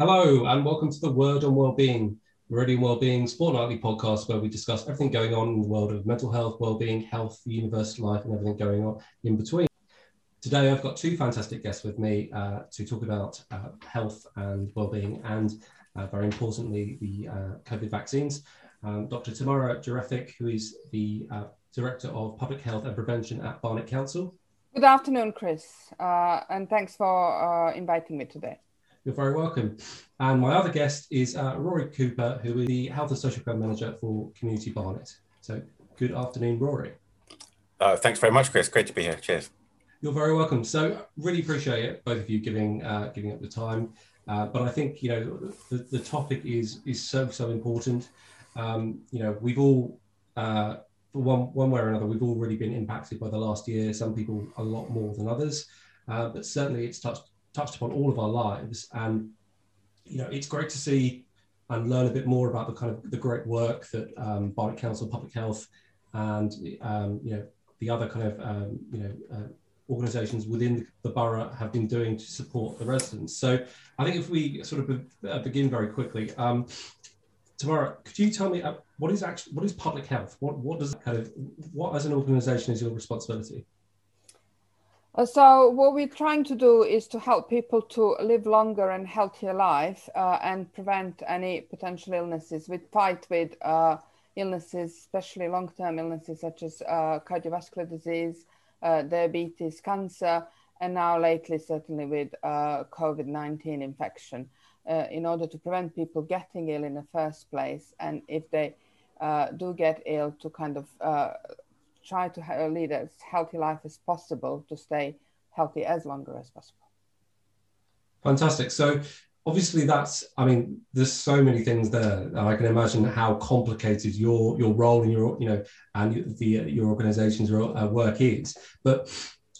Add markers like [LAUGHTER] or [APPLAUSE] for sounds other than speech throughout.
Hello, and welcome to the Word on Wellbeing, Meridian Wellbeing Fortnightly podcast, where we discuss everything going on in the world of mental health, wellbeing, health, university life, and everything going on in between. Today, I've got two fantastic guests with me uh, to talk about uh, health and wellbeing, and uh, very importantly, the uh, COVID vaccines. Um, Dr. Tamara Djuretic, who is the uh, Director of Public Health and Prevention at Barnet Council. Good afternoon, Chris, uh, and thanks for inviting me today. You're very welcome. And my other guest is uh, Rory Cooper, who is the Health and Social Care Manager for Community Barnet. So, good afternoon, Rory. Uh, thanks very much, Chris. Great to be here. Cheers. You're very welcome. So, really appreciate it, both of you giving uh, giving up the time. Uh, but I think you know the, the topic is is so so important. Um, you know, we've all uh, for one one way or another, we've all really been impacted by the last year. Some people a lot more than others, uh, but certainly it's touched touched upon all of our lives. And you know, it's great to see and learn a bit more about the kind of the great work that um, Barnet Council Public Health and um, you know the other kind of um, you know uh, organisations within the borough have been doing to support the residents. So I think if we sort of be, uh, begin very quickly, um, Tamara, could you tell me uh, what is actually what is public health? What what does kind of what as an organisation is your responsibility? Uh, so what we're trying to do is to help people to live longer and healthier life uh, and prevent any potential illnesses. We fight with uh, illnesses, especially long-term illnesses such as uh, cardiovascular disease, uh, diabetes, cancer, and now lately certainly with uh, COVID-19 infection in order to prevent people getting ill in the first place. And if they do get ill to kind of try to lead as healthy life as possible to stay healthy as longer as possible. Fantastic. So obviously that's i mean there's so many things there i can imagine how complicated your your role and your you know and the your organization's uh, work is but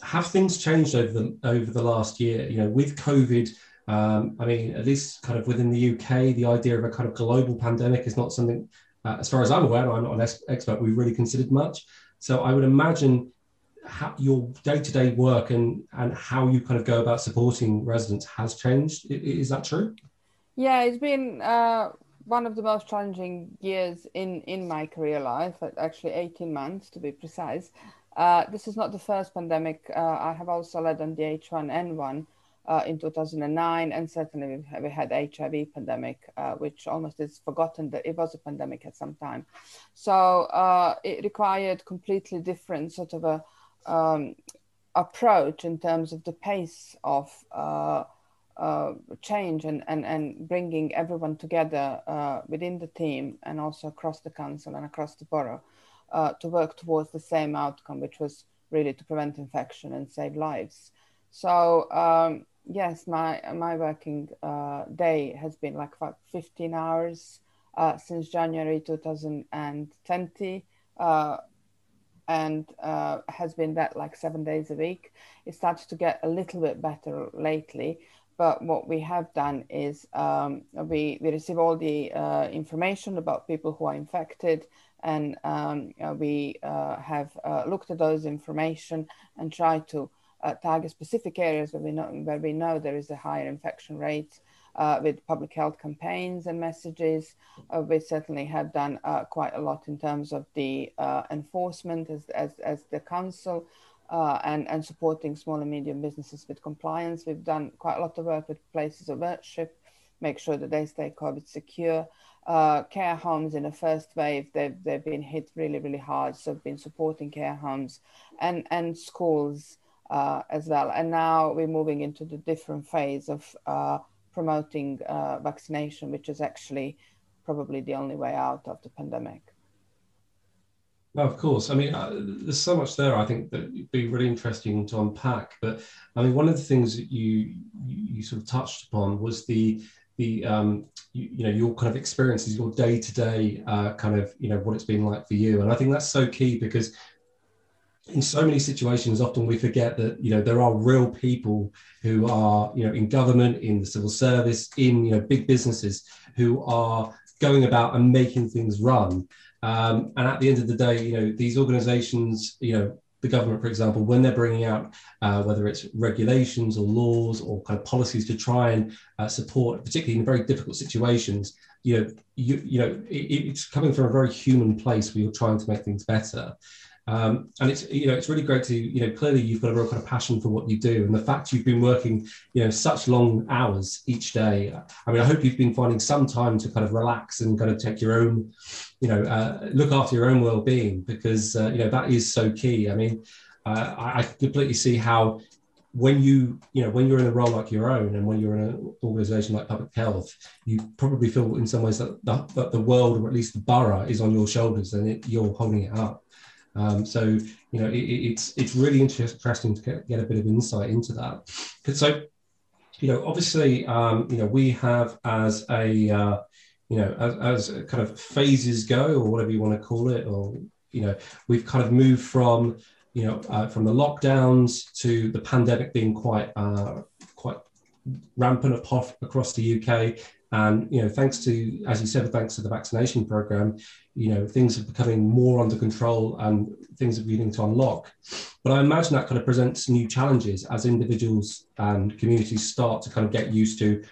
have things changed over the over the last year you know with covid um, i mean at least kind of within the uk the idea of a kind of global pandemic is not something uh, as far as i'm aware i'm not an expert we've really considered much so I would imagine your day-to-day work and and how you kind of go about supporting residents has changed. Is that true? Yeah, it's been uh, one of the most challenging years in in my career life. Actually, eighteen months to be precise. Uh, this is not the first pandemic. Uh, I have also led on the H1N1 uh, in 2009, and certainly we, had HIV pandemic, uh, which almost is forgotten that it was a pandemic at some time. So uh, it required completely different sort of a um, approach in terms of the pace of uh, uh, change and, and, and bringing everyone together uh, within the team and also across the council and across the borough to work towards the same outcome, which was really to prevent infection and save lives. So um, yes, my my working uh, day has been like 15 hours uh, since January 2020, uh, and uh, has been that like seven days a week. It started to get a little bit better lately, but what we have done is um, we we receive all the uh, information about people who are infected. And um, uh, we have looked at those information and tried to uh, target specific areas where we know where we know there is a higher infection rate uh, with public health campaigns and messages. Uh, we certainly have done uh, quite a lot in terms of the uh, enforcement as, as, as the council uh, and, and supporting small and medium businesses with compliance. We've done quite a lot of work with places of worship, make sure that they stay COVID secure. care homes in the first wave, they've, they've been hit really, really hard. So we've been supporting care homes and, and schools uh, as well. And now we're moving into the different phase of uh, promoting uh, vaccination, which is actually probably the only way out of the pandemic. Of course. I mean, uh, there's so much there. I think that would be really interesting to unpack. But I mean, one of the things that you you, you sort of touched upon was the the um, you, you, know your kind of experiences, your day to day kind of you know what it's been like for you. And I think that's so key because in so many situations often we forget that you know there are real people who are you know in government in the civil service in you know big businesses who are going about and making things run um, and at the end of the day you know these organizations you know the government, for example, when they're bringing out uh, whether it's regulations or laws or kind of policies to try and uh, support, particularly in very difficult situations, you know, you, you know, it, it's coming from a very human place where you're trying to make things better. Um, and it's you know it's really great to you know clearly you've got a real kind of passion for what you do. And the fact you've been working you know such long hours each day i mean i hope you've been finding some time to kind of relax and kind of take your own you know uh, look after your own well-being because uh, you know that is so key. I mean uh, I, I completely see how when you you know when you're in a role like your own and when you're in an organization like public health you probably feel in some ways that the, that the world or at least the borough is on your shoulders and it, you're holding it up um, so you know it, it's it's really interesting to get, get, a bit of insight into that. So you know obviously um, you know we have as a uh, you know as, as kind of phases go or whatever you want to call it or you know we've kind of moved from you know uh, from the lockdowns to the pandemic being quite uh, quite rampant across the UK and you know, thanks to, as you said, thanks to the vaccination program, you know, things are becoming more under control and things are beginning to unlock. But I imagine that kind of presents new challenges as individuals and communities start to kind of get used to,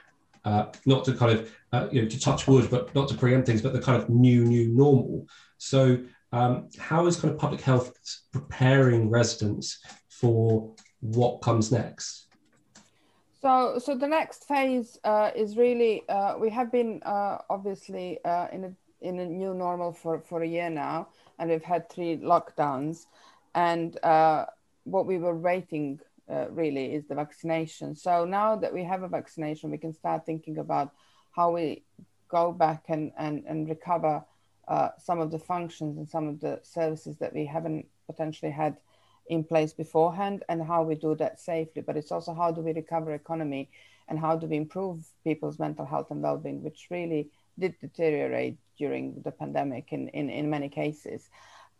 uh, not to kind of, uh, you know, to touch wood, but not to preempt things, but the kind of new, new normal. So, um, how is kind of public health preparing residents for what comes next? So, so the next phase uh, is really uh, we have been uh, obviously uh, in a in a new normal for for a year now, and we've had three lockdowns, and uh, what we were waiting uh, really is the vaccination. So now that we have a vaccination, we can start thinking about how we go back and and and recover some of the functions and some of the services that we haven't potentially had in place beforehand and how we do that safely. But it's also how do we recover economy and how do we improve people's mental health and well-being, which really did deteriorate during the pandemic in, in, in many cases.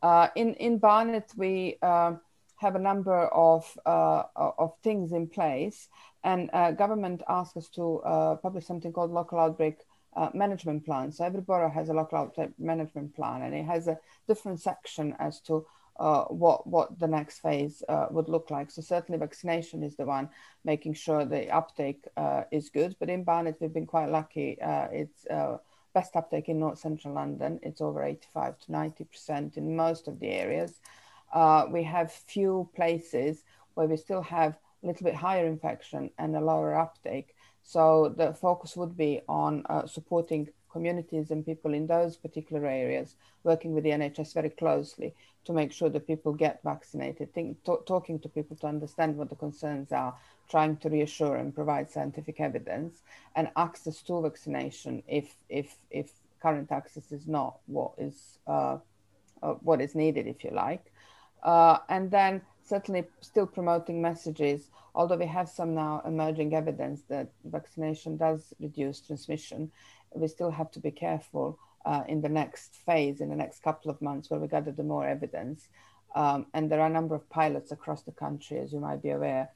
Uh, in, in Barnet, we uh, have a number of, uh, of things in place and uh, government asked us to uh, publish something called local outbreak uh, management plan. So every borough has a local outbreak management plan and it has a different section as to uh, what what the next phase uh, would look like. So certainly vaccination is the one, making sure the uptake uh, is good. But in Barnet, we've been quite lucky. Uh, it's uh, best uptake in North Central London. It's over 85 to 90 percent in most of the areas. Uh, we have few places where we still have a little bit higher infection and a lower uptake. So the focus would be on supporting communities and people in those particular areas, working with the NHS very closely to make sure that people get vaccinated, think, talking to people to understand what the concerns are, trying to reassure and provide scientific evidence, and access to vaccination if if if current access is not what is uh, uh, what is needed, if you like, uh, and then certainly still promoting messages. Although we have some now emerging evidence that vaccination does reduce transmission, we still have to be careful uh, in the next phase, in the next couple of months, where we gather the more evidence. Um, and there are a number of pilots across the country, as you might be aware,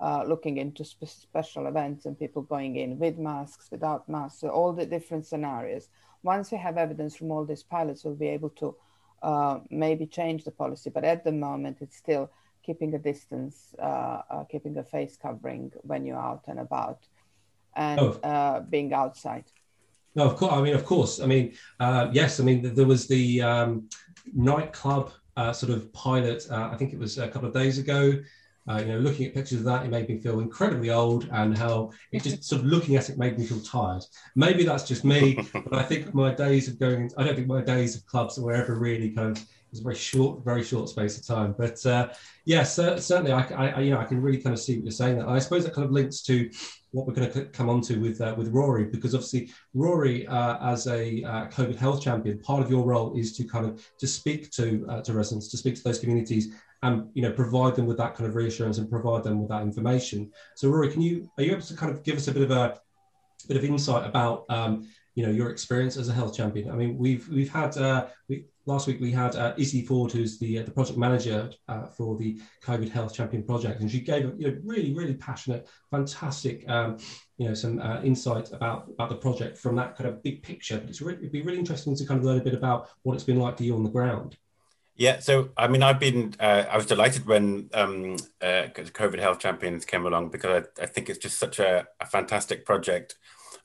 uh, looking into spe- special events and people going in with masks, without masks, so all the different scenarios. Once we have evidence from all these pilots, we'll be able to uh, maybe change the policy. But at the moment, it's still keeping a distance, uh, uh, keeping a face covering when you're out and about, and oh. Uh, being outside. No, of course. I mean, of course. I mean, uh, yes. I mean, there was the um, nightclub uh, sort of pilot. Uh, I think it was a couple of days ago. Uh, you know, looking at pictures of that, it made me feel incredibly old, and how it just [LAUGHS] sort of looking at it made me feel tired. Maybe that's just me, [LAUGHS] but I think my days of going. I don't think my days of clubs were ever really kind of. It was a very short, very short space of time. But uh, yeah, certainly, I, I, you know, I can really kind of see what you're saying. That I suppose that kind of links to what we're going to come on to with uh, with Rory, because obviously Rory, uh, as a uh, COVID health champion, part of your role is to kind of to speak to uh, to residents, to speak to those communities, and you know provide them with that kind of reassurance and provide them with that information. So Rory, can you are you able to kind of give us a bit of a bit of insight about um, you know your experience as a health champion? I mean, we've we've had uh, we last week we had uh, Izzy Ford, who's the uh, the project manager uh, for the COVID Health Champion project, and she gave a you know, really really passionate, fantastic um, you know some uh, insight about about the project from that kind of big picture. But it's really, it'd be really interesting to kind of learn a bit about what it's been like for you on the ground. Yeah, so I mean, I've been, uh, I was delighted when um, uh, COVID Health Champions came along because I, I think it's just such a, a fantastic project.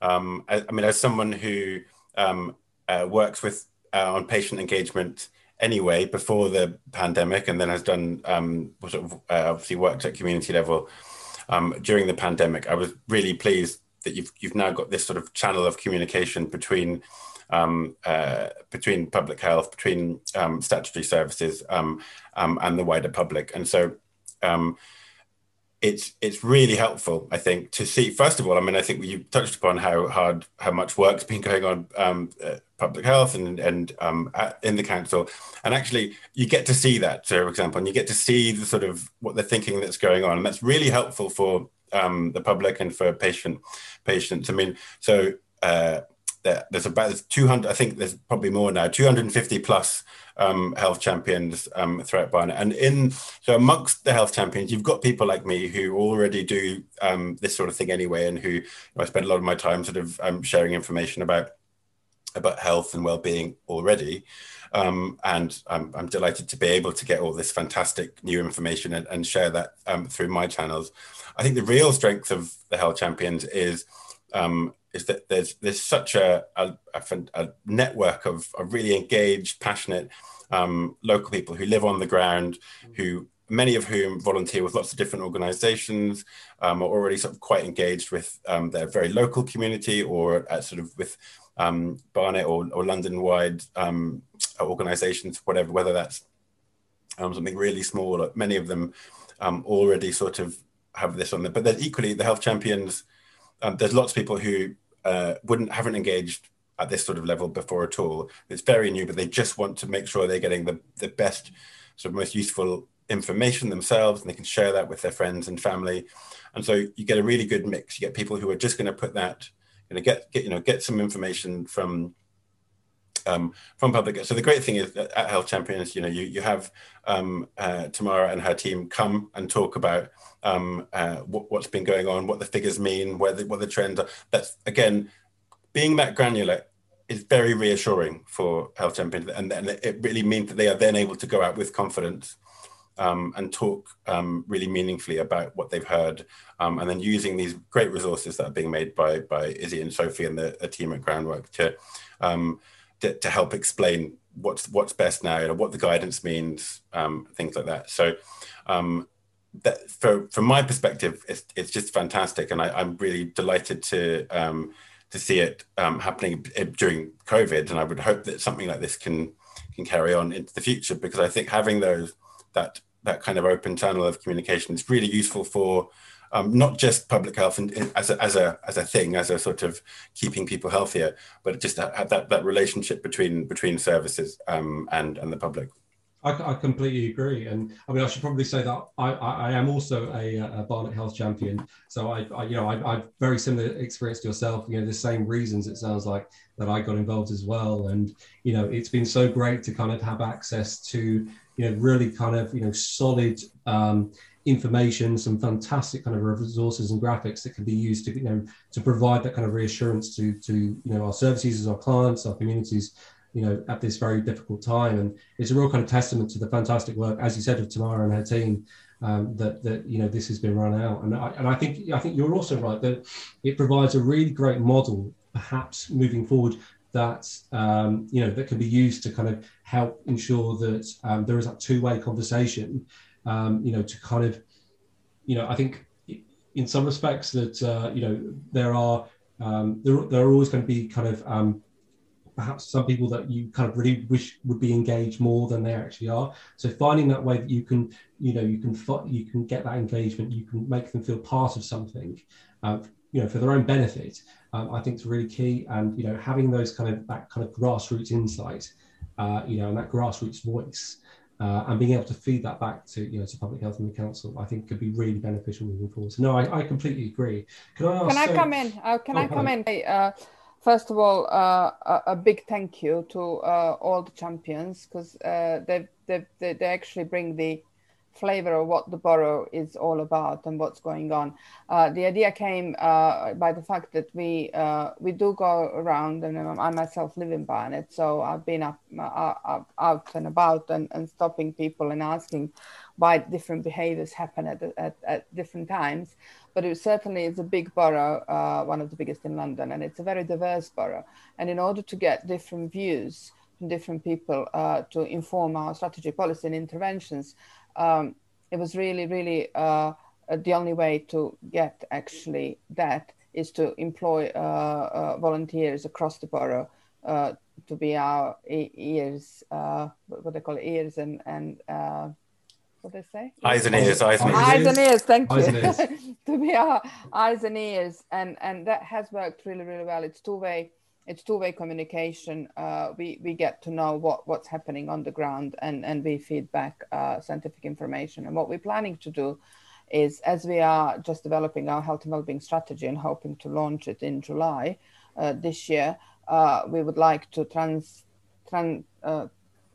Um, I, I, mean, as someone who um, works with uh, on patient engagement anyway before the pandemic, and then has done um, sort of uh, obviously worked at community level um, during the pandemic, I was really pleased that you've you've now got this sort of channel of communication between um, uh, between public health, between um, statutory services, um, um and the wider public. And so it's it's really helpful, I think, to see. First of all, I mean, I think you touched upon how hard, how much work's been going on um, public health and and at, in the council, and actually you get to see that, for example, and you get to see the sort of what they're thinking that's going on, and that's really helpful for the public and for patient patients. I mean, so. Uh, there's about there's 200 i think there's probably more now 250 plus um, health champions um, throughout barnet. And in so amongst the health champions you've got people like me who already do um, this sort of thing anyway and who you know, i spend a lot of my time sort of um, sharing information about about health and well-being already. Um, and I'm, I'm, delighted to be able to get all this fantastic new information and, and share that um, through my channels. I think the real strength of the health champions is um, is that there's there's such a a, a, network of, of, really engaged, passionate um, local people who live on the ground, who many of whom volunteer with lots of different organisations, um, are already sort of quite engaged with um, their very local community or sort of with um, Barnet or, or London-wide um, organisations, whatever, whether that's um, something really small. Many of them already sort of have this on there, but then equally the health champions. Um, there's lots of people who uh, wouldn't haven't engaged at this sort of level before at all. It's very new, but they just want to make sure they're getting the, the best, sort of most useful information themselves, and they can share that with their friends and family. And so you get a really good mix. You get people who are just going to put that, you know, get get you know get some information from um, from public. So the great thing is at Health Champions, you know, you you have um, uh, Tamara and her team come and talk about um, uh, what, has been going on, what the figures mean, where the, what the trends are. That's again, being that granular is very reassuring for Health Champions, and, it really means that they are then able to go out with confidence. Um, and talk um, really meaningfully about what they've heard, um, and then using these great resources that are being made by by Izzy and Sophie and the, the team at Groundwork to um, to, to help explain what's what's best now, you know, what the guidance means, um, things like that. So um, that for from my perspective, it's it's just fantastic, and I, am really delighted to um, to see it um, happening during COVID, and I would hope that something like this can can carry on into the future because I think having those that that kind of open channel of communication is really useful for um, not just public health and, as, a, as, a, as a thing, as a sort of keeping people healthier, but just that, that, that relationship between, between services um, and, and the public. I, I, completely agree, and I mean I should probably say that I, I, I am also a, a, Barnet Health champion. So I, I you know I, I've very similar experience to yourself. You know the same reasons it sounds like that I got involved as well, and you know it's been so great to kind of have access to you know really kind of you know solid um, information, some fantastic kind of resources and graphics that can be used to you know to provide that kind of reassurance to to you know our service users, our clients, our communities, you know at this very difficult time. And it's a real kind of testament to the fantastic work, as you said, of Tamara and her team. Um, that that you know this has been run out, and I, and I think I think you're also right that it provides a really great model, perhaps moving forward, that um, you know that can be used to kind of help ensure that um, there is a two-way conversation um, you know, to kind of, you know, I think in some respects that, uh, you know, there are, um, there, there are always going to be kind of um, perhaps some people that you kind of really wish would be engaged more than they actually are. So finding that way that you can, you know, you can you can get that engagement, you can make them feel part of something, um, you know, for their own benefit. Um, I think is really key. And you know, having those kind of that kind of grassroots insight, uh, you know, and that grassroots voice uh, and being able to feed that back to you know to public health and the council, I think could be really beneficial moving forward. So no, I, I completely agree. Can I ask, Can I so, come in? Uh, can oh, I come in? Uh, first of all, uh, a, a, big thank you to uh, all the champions because uh, they, they they actually bring the flavor of what the borough is all about and what's going on. Uh, the idea came uh, by the fact that we uh, we do go around, and I myself live in Barnet, so I've been up, uh, out and about and, and stopping people and asking why different behaviors happen at, at, at different times. But it certainly is a big borough, uh, one of the biggest in London, and it's a very diverse borough. And in order to get different views different people uh, to inform our strategy, policy, and interventions, um, it was really, really uh, the only way to get actually that is to employ uh, uh volunteers across the borough uh, to be our ears, uh, what they call it, ears and and what they say? Eyes and ears, eyes and ears. Eyes and ears, thank eyes you. [LAUGHS] to be our eyes and ears, and and that has worked really, really well. It's two way it's two-way communication. Uh, we we get to know what what's happening on the ground, and and we feed back uh, scientific information. And what we're planning to do is, as we are just developing our health and well-being strategy and hoping to launch it in July uh, this year, uh, we would like to trans, trans uh,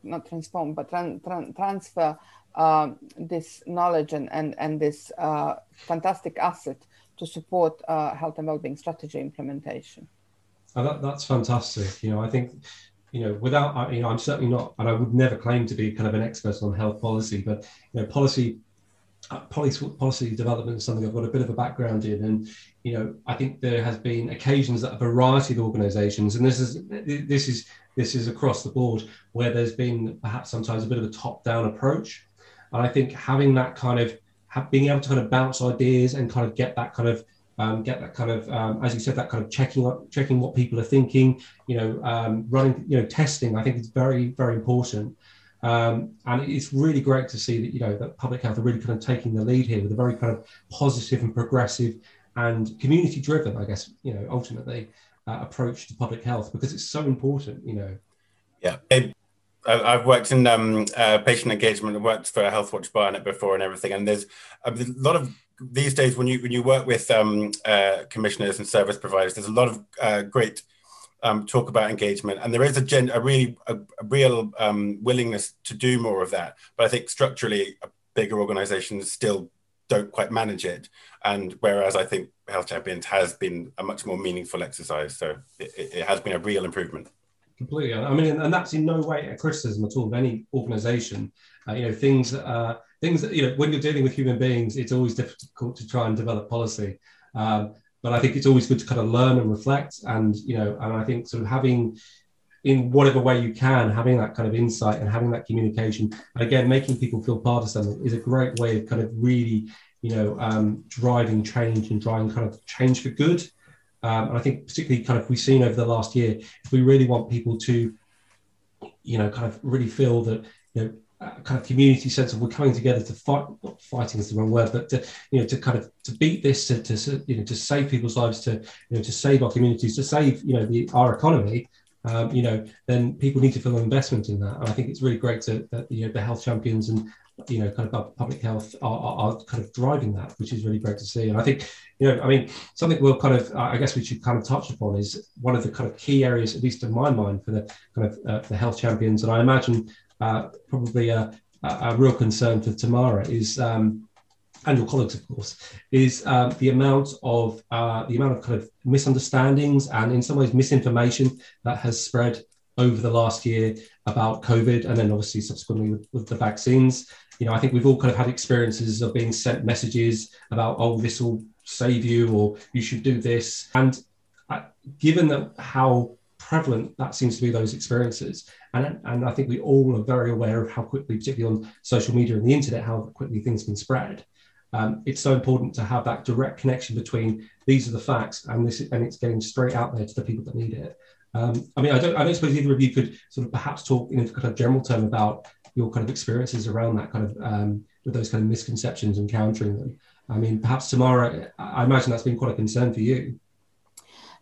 not transform, but tran, tran, transfer um, this knowledge and and and this uh, fantastic asset to support health and well-being strategy implementation. That, that's fantastic. You know, I think, you know, without, you know, I'm certainly not, and I would never claim to be kind of an expert on health policy, but, you know, policy, uh, policy, policy development is something I've got a bit of a background in. And, you know, I think there has been occasions that a variety of organizations, and this is, this is, this is across the board where there's been perhaps sometimes a bit of a top down approach. And I think having that kind of, being able to kind of bounce ideas and kind of get that kind of um, get that kind of, um, as you said, that kind of checking up, checking what people are thinking, you know, um, running, you know, testing. I think it's very, very important. Um, and it's really great to see that, you know, that public health are really kind of taking the lead here with a very kind of positive and progressive and community driven, I guess, you know, ultimately uh, approach to public health because it's so important, you know. Yeah. I've worked in um, uh, patient engagement and worked for Healthwatch Barnet before and everything. And there's a lot of these days when you when you work with um, uh, commissioners and service providers, there's a lot of uh, great um, talk about engagement, and there is a, gen, a really a, a real um, willingness to do more of that. But I think structurally, bigger organisations still don't quite manage it, and whereas I think Health Champions has been a much more meaningful exercise, so it, it has been a real improvement. Completely, I mean, and that's in no way a criticism at all of any organisation. Uh, you know, things. Uh, things that you know when you're dealing with human beings, it's always difficult to try and develop policy. Um, but I think it's always good to kind of learn and reflect, and you know, and I think sort of having in whatever way you can, having that kind of insight and having that communication, and again, making people feel part of something is a great way of kind of really, you know, um, driving change and driving kind of change for good. Um, and I think particularly kind of we've seen over the last year, if we really want people to, you know, kind of really feel that, you know, kind of community sense of we're coming together to fight fighting is the wrong word but to you know to kind of to beat this to, to you know to save people's lives to you know to save our communities to save you know the our economy um, you know then people need to feel an investment in that. And i think it's really great to, that you know the health champions and you know kind of public health are, are, are, kind of driving that which is really great to see. And i think you know i mean something we'll kind of i guess we should kind of touch upon is one of the kind of key areas at least in my mind for the kind of uh, the health champions. And i imagine uh, probably a, a, real concern for Tamara is, um, and your colleagues, of course, is um, the amount of uh, the amount of kind of misunderstandings and in some ways misinformation that has spread over the last year about COVID, and then obviously subsequently with, with, the vaccines. You know, I think we've all kind of had experiences of being sent messages about, oh, this will save you, or you should do this. And uh, given that how prevalent that seems to be those experiences. And, and I think we all are very aware of how quickly, particularly on social media and the internet, how quickly things can spread. Um, it's so important to have that direct connection between these are the facts and this and it's getting straight out there to the people that need it. Um, I mean, I don't, I don't suppose either of you could sort of perhaps talk in a kind of general term about your kind of experiences around that kind of um, with those kind of misconceptions and countering them. I mean, perhaps Tamara, I imagine that's been quite a concern for you.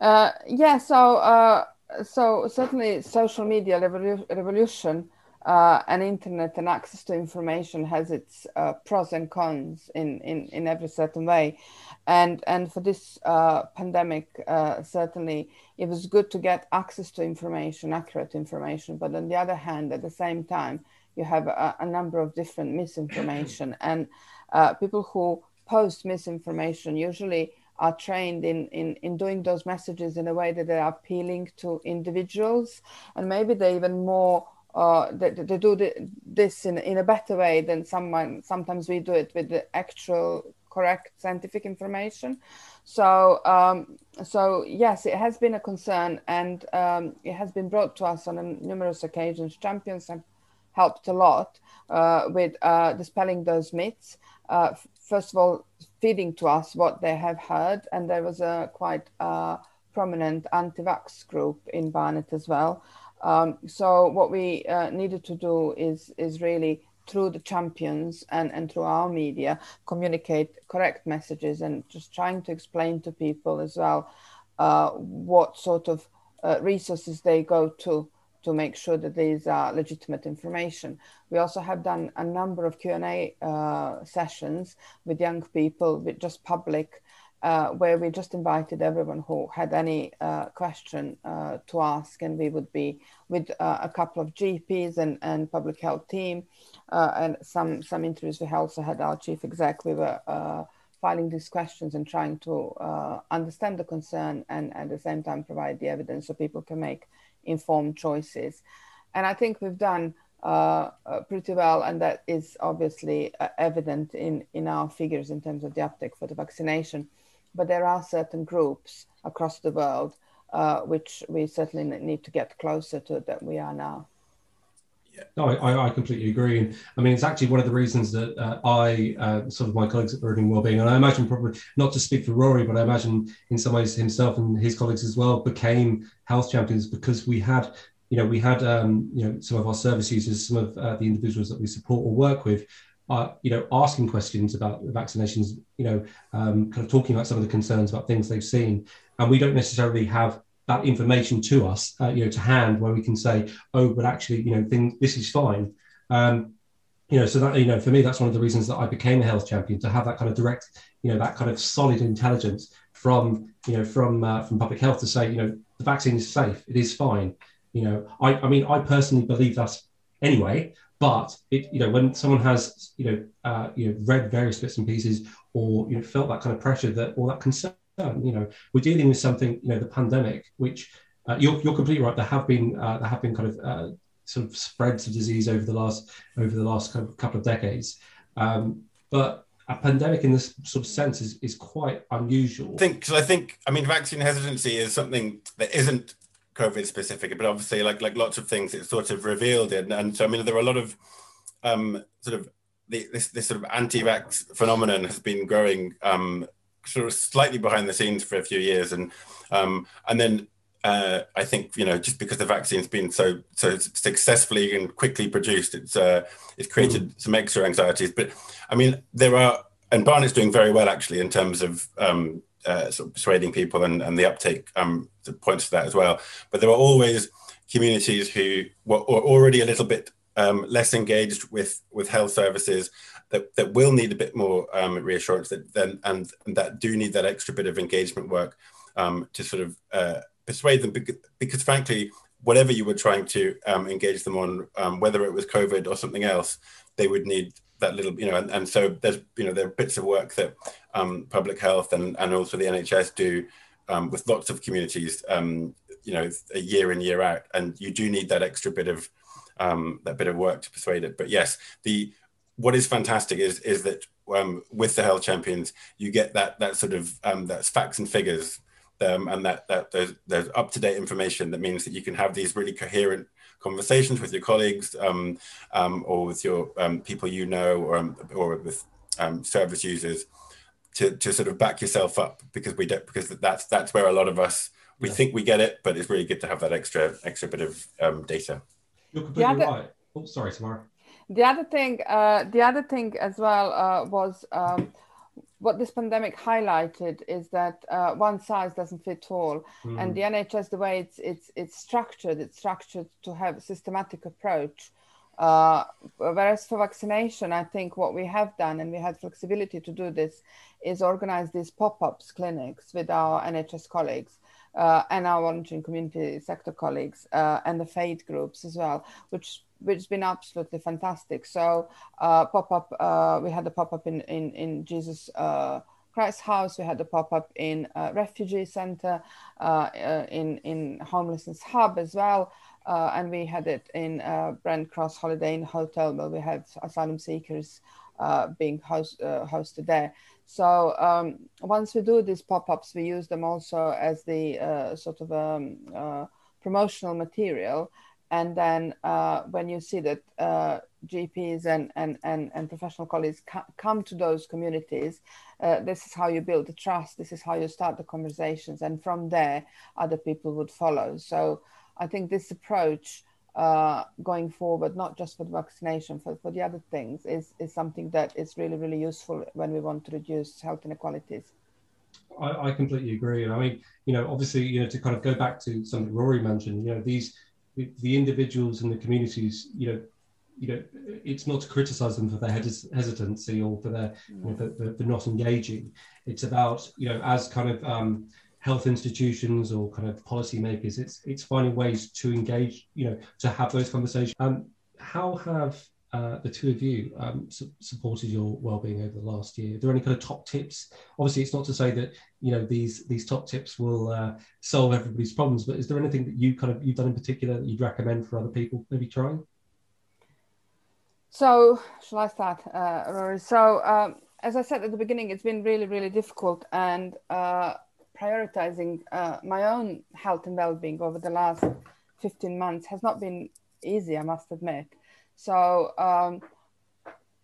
Uh, yeah, so uh, so certainly social media revolu- revolution uh, and internet and access to information has its uh, pros and cons in, in, in every certain way. And, and for this uh, pandemic, uh, certainly it was good to get access to information, accurate information. But on the other hand, at the same time, you have a, a number of different misinformation and uh, people who post misinformation usually are trained in, in, in doing those messages in a way that they are appealing to individuals. And maybe they even more uh, they, they do this in, in a better way than someone sometimes we do it with the actual correct scientific information. So um, so yes it has been a concern and um, it has been brought to us on numerous occasions. Champions have helped a lot uh, with uh, dispelling those myths. Uh, first of all feeding to us what they have heard and there was a quite uh, prominent anti-vax group in barnet as well. Um, so what we uh, needed to do is is really through the champions and, and through our media communicate correct messages and just trying to explain to people as well uh, what sort of uh, resources they go to to make sure that these are legitimate information. We also have done a number of Q&A uh, sessions with young people, with just public, uh, where we just invited everyone who had any uh, question uh, to ask, and we would be with uh, a couple of GPs and, and public health team, uh, and some some interviews. We also had our chief exec. We were filing these questions and trying to understand the concern, and at the same time provide the evidence so people can make informed choices. And I think we've done. Uh, uh, pretty well, and that is obviously uh, evident in, in our figures in terms of the uptake for the vaccination but there are certain groups across the world uh, which we certainly need to get closer to than we are now. Yeah, no, I, I completely agree. And I mean, it's actually one of the reasons that uh, I, uh, sort of my colleagues at Birding Wellbeing, and I imagine probably not to speak for Rory, but I imagine in some ways himself and his colleagues as well became health champions because we had, you know, we had, um, you know, some of our service users, some of uh, the individuals that we support or work with uh, you know, asking questions about vaccinations, you know, um, kind of talking about some of the concerns about things they've seen, and we don't necessarily have that information to us, uh, you know, to hand where we can say, oh, but actually, you know, things this is fine. Um, you know, so that you know, for me, that's one of the reasons that I became a health champion to have that kind of direct, you know, that kind of solid intelligence from, you know, from uh, from public health to say, you know, the vaccine is safe, it is fine. You know, I, I mean, I personally believe that anyway. But it, you know, when someone has, you know, uh, you know, read various bits and pieces, or you know, felt that kind of pressure, that or that concern, you know, we're dealing with something, you know, the pandemic, which uh, you're, you're completely right. There have been uh, there have been kind of uh, sort of spreads of disease over the last over the last couple of decades, um, but a pandemic in this sort of sense is, is quite unusual. I think because I think I mean vaccine hesitancy is something that isn't COVID specific, but obviously, like like lots of things, it's sort of revealed it. And so, I mean, there are a lot of um, sort of the, this this sort of anti-vax phenomenon has been growing um, sort of slightly behind the scenes for a few years, and um, and then uh, I think you know just because the vaccine's been so so successfully and quickly produced, it's uh, it's created mm. some extra anxieties. But I mean, there are and Barnet's doing very well actually in terms of um, uh, sort of persuading people and, and the uptake um, points to that as well. But there are always communities who were already a little bit um, less engaged with with health services that, that will need a bit more um, reassurance that then and, and, that do need that extra bit of engagement work um, to sort of uh, persuade them because, because, frankly whatever you were trying to um, engage them on um, whether it was covid or something else they would need that little, you know, and, and so there's, you know, there are bits of work that um, public health and, and also the NHS do um, with lots of communities, you know, a year in, year out. And you do need that extra bit of, um, that bit of work to persuade it. But yes, the, what is fantastic is, is that um, with the health champions, you get that, that sort of, um, that's facts and figures um, and that, that there's, there's up-to-date information that means that you can have these really coherent conversations with your colleagues um, um, or with your um, people you know or, um, or with um, service users to, to sort of back yourself up because we don't because that's that's where a lot of us we yeah. think we get it but it's really good to have that extra extra bit of um, data. You're completely yeah, right. Oh sorry Tamara the other thing uh, the other thing as well uh, was what this pandemic highlighted is that uh, one size doesn't fit all, mm. and the NHS, the way it's it's it's structured, it's structured to have a systematic approach. Uh, whereas for vaccination, I think what we have done, and we had flexibility to do this, is organize these pop-ups clinics with our NHS colleagues, uh, and our volunteering community sector colleagues uh, and the faith groups as well, which which has been absolutely fantastic. So uh, pop up, uh, we had a pop up in in in Jesus. Uh, Christ House. We had a pop up in refugee center, in in homelessness hub as well, and we had it in Brent Cross Holiday Inn Hotel where we had asylum seekers being host, hosted there. So um, once we do these pop-ups, we use them also as the uh, sort of um, uh, promotional material. And then uh, when you see that uh, GPs and, and, and, and professional colleagues ca- come to those communities, uh, this is how you build the trust. This is how you start the conversations. And from there, other people would follow. So I think this approach uh, going forward, not just for the vaccination, for, for the other things, is, is something that is really, really useful when we want to reduce health inequalities. I, I completely agree. And I mean, you know, obviously, you know, to kind of go back to something Rory mentioned, you know, these, the, the individuals and the communities, you know, you know, it's not to criticize them for their hesitancy or for their, you know, for, for, for, not engaging. It's about, you know, as kind of um, health institutions or kind of policymakers. It's it's finding ways to engage, you know, to have those conversations. Um, how have uh, the two of you um, su- supported your well-being over the last year? Are there any kind of top tips? Obviously, it's not to say that you know these these top tips will uh, solve everybody's problems, but is there anything that you kind of you've done in particular that you'd recommend for other people maybe trying? So, shall I start, uh, Rory? So, um, as I said at the beginning, it's been really, really difficult, and uh, prioritizing uh, my own health and well-being over the last 15 months has not been easy i must admit. So um,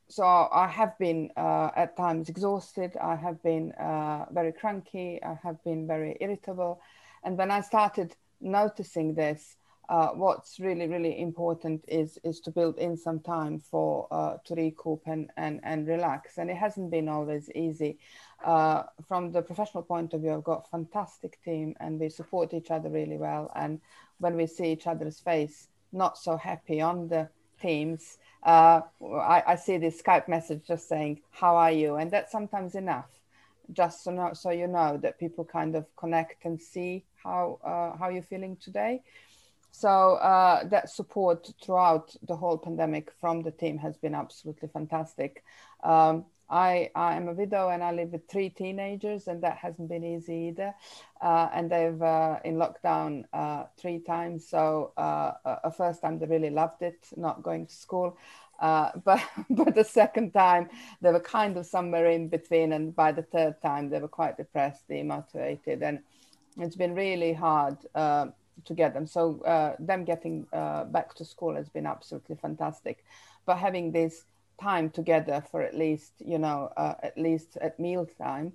so i have been uh, at times exhausted. I have been uh, very cranky. I have been very irritable. And when i started noticing this uh, what's really really important is is to build in some time for uh, to recoup and, and and relax. And it hasn't been always easy uh, from the professional point of view i've got a fantastic team and we support each other really well. And when we see each other's face not so happy on the teams uh, I, I, see this skype message just saying how are you? And that's sometimes enough. Just so, know, so you know that people kind of connect and see how uh, how you're feeling today. So uh, that support throughout the whole pandemic from the team has been absolutely fantastic. Um, I, I am a widow and I live with three teenagers, and that hasn't been easy either. Uh, and they've uh, in lockdown uh, three times. So uh, a first time they really loved it, not going to school. Uh, [LAUGHS] but but the second time they were kind of somewhere in between, and by the third time they were quite depressed, demotivated, and it's been really hard uh, to get them. So uh, them getting uh, back to school has been absolutely fantastic. But having this time together for at least, you know, uh, at least at meal time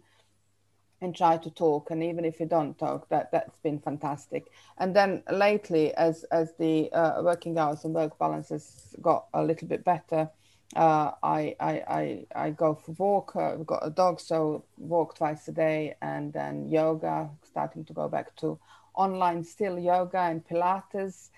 and try to talk. And even if you don't talk, that, that's been fantastic. And then lately, as, as the uh, working hours and work balances got a little bit better, uh, I, I, I, I go for walk. Uh, we've got a dog, so walk twice a day, and then yoga. Starting to go back to online still yoga and Pilates.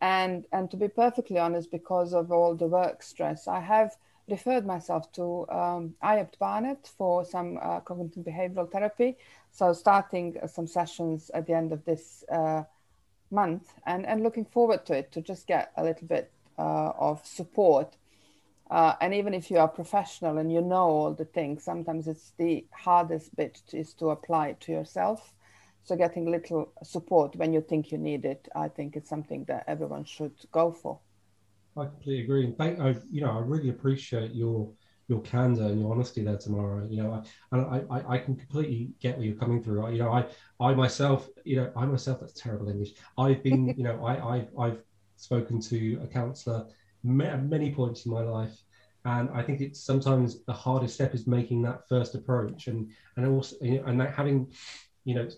And, and to be perfectly honest, because of all the work stress, I have referred myself to um, Barnet for some uh, cognitive behavioral therapy. So starting some sessions at the end of this uh, month and, and looking forward to it to just get a little bit uh, of support. Uh, and even if you are professional and you know all the things, sometimes it's the hardest bit is to apply it to yourself. So getting little support when you think you need it, I think it's something that everyone should go for. I completely agree. And thank, I, you know, I really appreciate your your candor and your honesty there Tamara. You know, I, and I, I can completely get where you're coming through. You know, I, I myself, you know, I myself, that's terrible English. I've been, [LAUGHS] you know, I, I've, I've spoken to a counsellor at many points in my life, and I think it's sometimes the hardest step is making that first approach, and and also, you know, and that having, you know,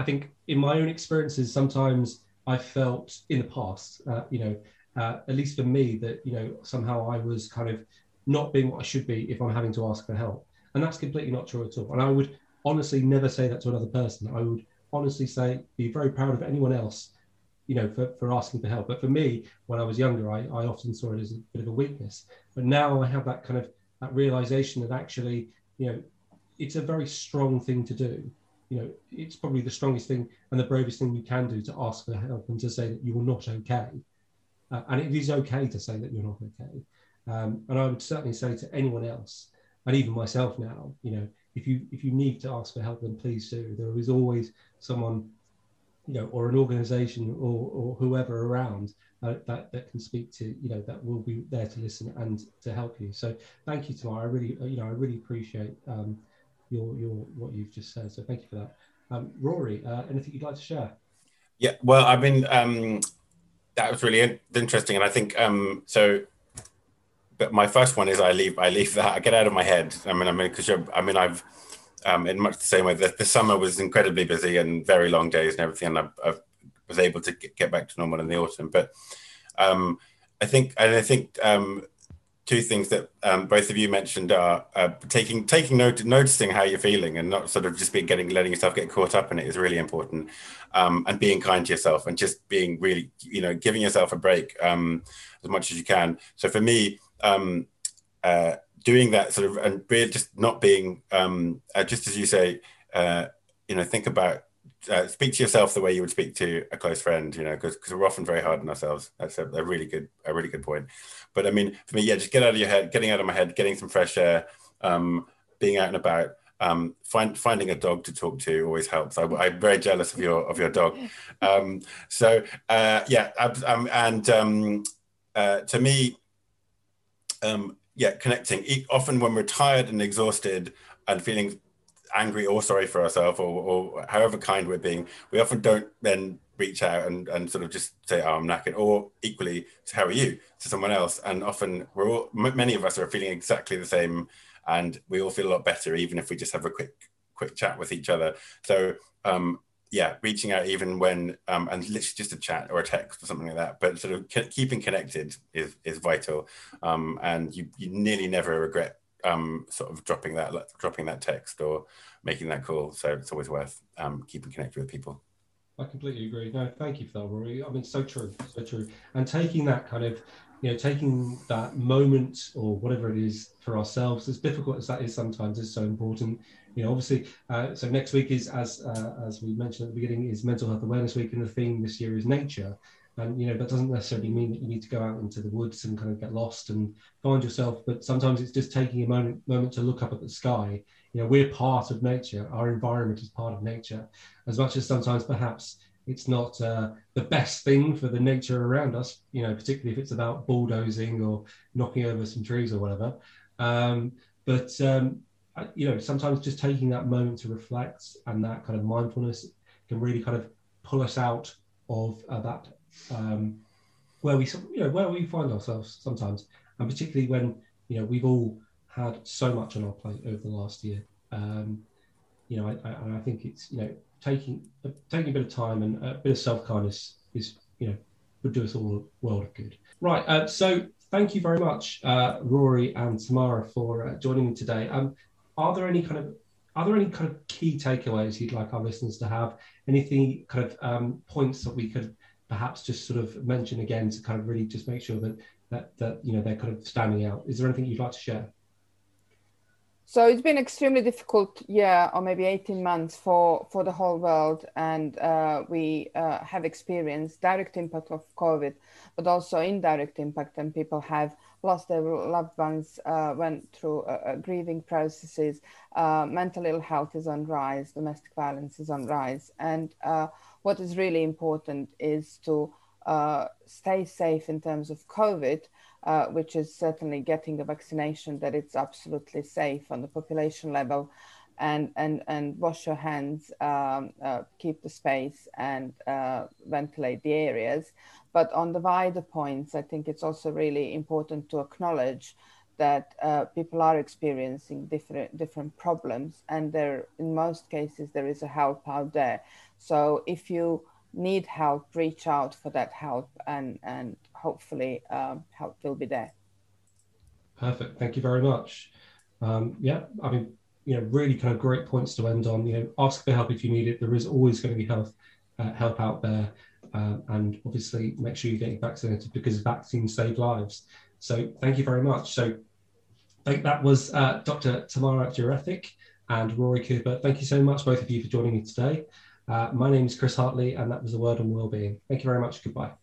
I think in my own experiences, sometimes I felt in the past, uh, you know, uh, at least for me, that you know somehow I was kind of not being what I should be if I'm having to ask for help, and that's completely not true at all. And I would honestly never say that to another person. I would honestly say be very proud of anyone else, you know, for, for asking for help. But for me, when I was younger, I, I often saw it as a bit of a weakness. But now I have that kind of that realization that actually, you know, it's a very strong thing to do you know, it's probably the strongest thing and the bravest thing you can do to ask for help and to say that you're not okay. Uh, and it is okay to say that you're not okay. Um, and I would certainly say to anyone else, and even myself now, you know, if you if you need to ask for help, then please do. There is always someone, you know, or an organisation or, or whoever around uh, that that can speak to, you know, that will be there to listen and to help you. So thank you, Tamara. I really, you know, I really appreciate um, your your what you've just said. So thank you for that. Um, Rory, uh, anything you'd like to share? Yeah, well, I mean, um, that was really interesting, and I think um, so. But my first one is I leave I leave that I get out of my head. I mean, I mean, because I mean, I've um, in much the same way that the summer was incredibly busy and very long days and everything, and I, I was able to get back to normal in the autumn. But um, I think, and I think um, two things that um, both of you mentioned are uh, taking taking note, noticing how you're feeling, and not sort of just being getting letting yourself get caught up in it is really important, um, and being kind to yourself and just being really you know giving yourself a break um, as much as you can. So for me. Um, uh, doing that sort of and just not being um, uh, just as you say uh, you know think about uh, speak to yourself the way you would speak to a close friend, you know, because we're often very hard on ourselves. That's a, a, really good, a really good point. But I mean, for me, yeah, just get out of your head, getting out of my head, getting some fresh air, um, being out and about. Um, find, finding a dog to talk to always helps. I, am very jealous of your of your dog. [LAUGHS] Um, so uh, yeah, um, and um, uh, to me, um, yeah, connecting. Often when we're tired and exhausted and feeling angry or sorry for ourselves or, or however kind we're being, we often don't then reach out and, and sort of just say, oh, I'm knackered, or equally, how are you to someone else. And often we're all, many of us are feeling exactly the same and we all feel a lot better, even if we just have a quick, quick chat with each other. So, um, yeah, reaching out even when, um, and literally just a chat or a text or something like that, but sort of keeping connected is, is vital. Um, and you, you nearly never regret um, sort of dropping that dropping that text or making that call. So it's always worth um, keeping connected with people. I completely agree. No, thank you for that, Rory. I mean, so true, so true. And taking that kind of, you know, taking that moment or whatever it is for ourselves, as difficult as that is sometimes, is so important. You know, obviously, uh, so next week is as uh, as we mentioned at the beginning is Mental Health Awareness Week, and the theme this year is nature. And you know that doesn't necessarily mean that you need to go out into the woods and kind of get lost and find yourself. But sometimes it's just taking a moment moment to look up at the sky. You know, we're part of nature. Our environment is part of nature, as much as sometimes perhaps it's not uh, the best thing for the nature around us. You know, particularly if it's about bulldozing or knocking over some trees or whatever. Um, but um, you know, sometimes just taking that moment to reflect and that kind of mindfulness can really kind of pull us out of uh, that um, where we you know where we find ourselves sometimes, and particularly when you know we've all had so much on our plate over the last year. Um, you know, I, I, I, think it's you know taking taking a bit of time and a bit of self kindness is you know would do us all a world of good. Right. Uh, so thank you very much, uh, Rory and Tamara, for uh, joining me today. Um, are there any kind of are there any kind of key takeaways you'd like our listeners to have? Anything kind of um, points that we could perhaps just sort of mention again to kind of really just make sure that that that you know they're kind of standing out. Is there anything you'd like to share? So it's been extremely difficult year or maybe 18 months for, for the whole world. And uh, we uh, have experienced direct impact of COVID, but also indirect impact and people have lost their loved ones, uh, went through uh, uh, grieving processes. Uh, mental ill health is on rise, domestic violence is on rise. And what is really important is to uh, stay safe in terms of COVID, uh, which is certainly getting a vaccination that it's absolutely safe on the population level, and and and wash your hands, um, uh, keep the space, and uh, ventilate the areas. But on the wider points, I think it's also really important to acknowledge that uh, people are experiencing different different problems, and there in most cases there is a help out there. So if you need help, reach out for that help, and and hopefully um, help will be there. Perfect. Thank you very much. Um, yeah, I mean, you know, really kind of great points to end on. You know, ask for help if you need it. There is always going to be help uh, help out there, uh, and obviously make sure you're getting vaccinated because vaccines save lives. So thank you very much. So that was uh, Dr. Tamara Djuretic and Rory Cooper. Thank you so much, both of you, for joining me today. Uh, my name is Chris Hartley, and that was the Word on Wellbeing. Thank you very much. Goodbye.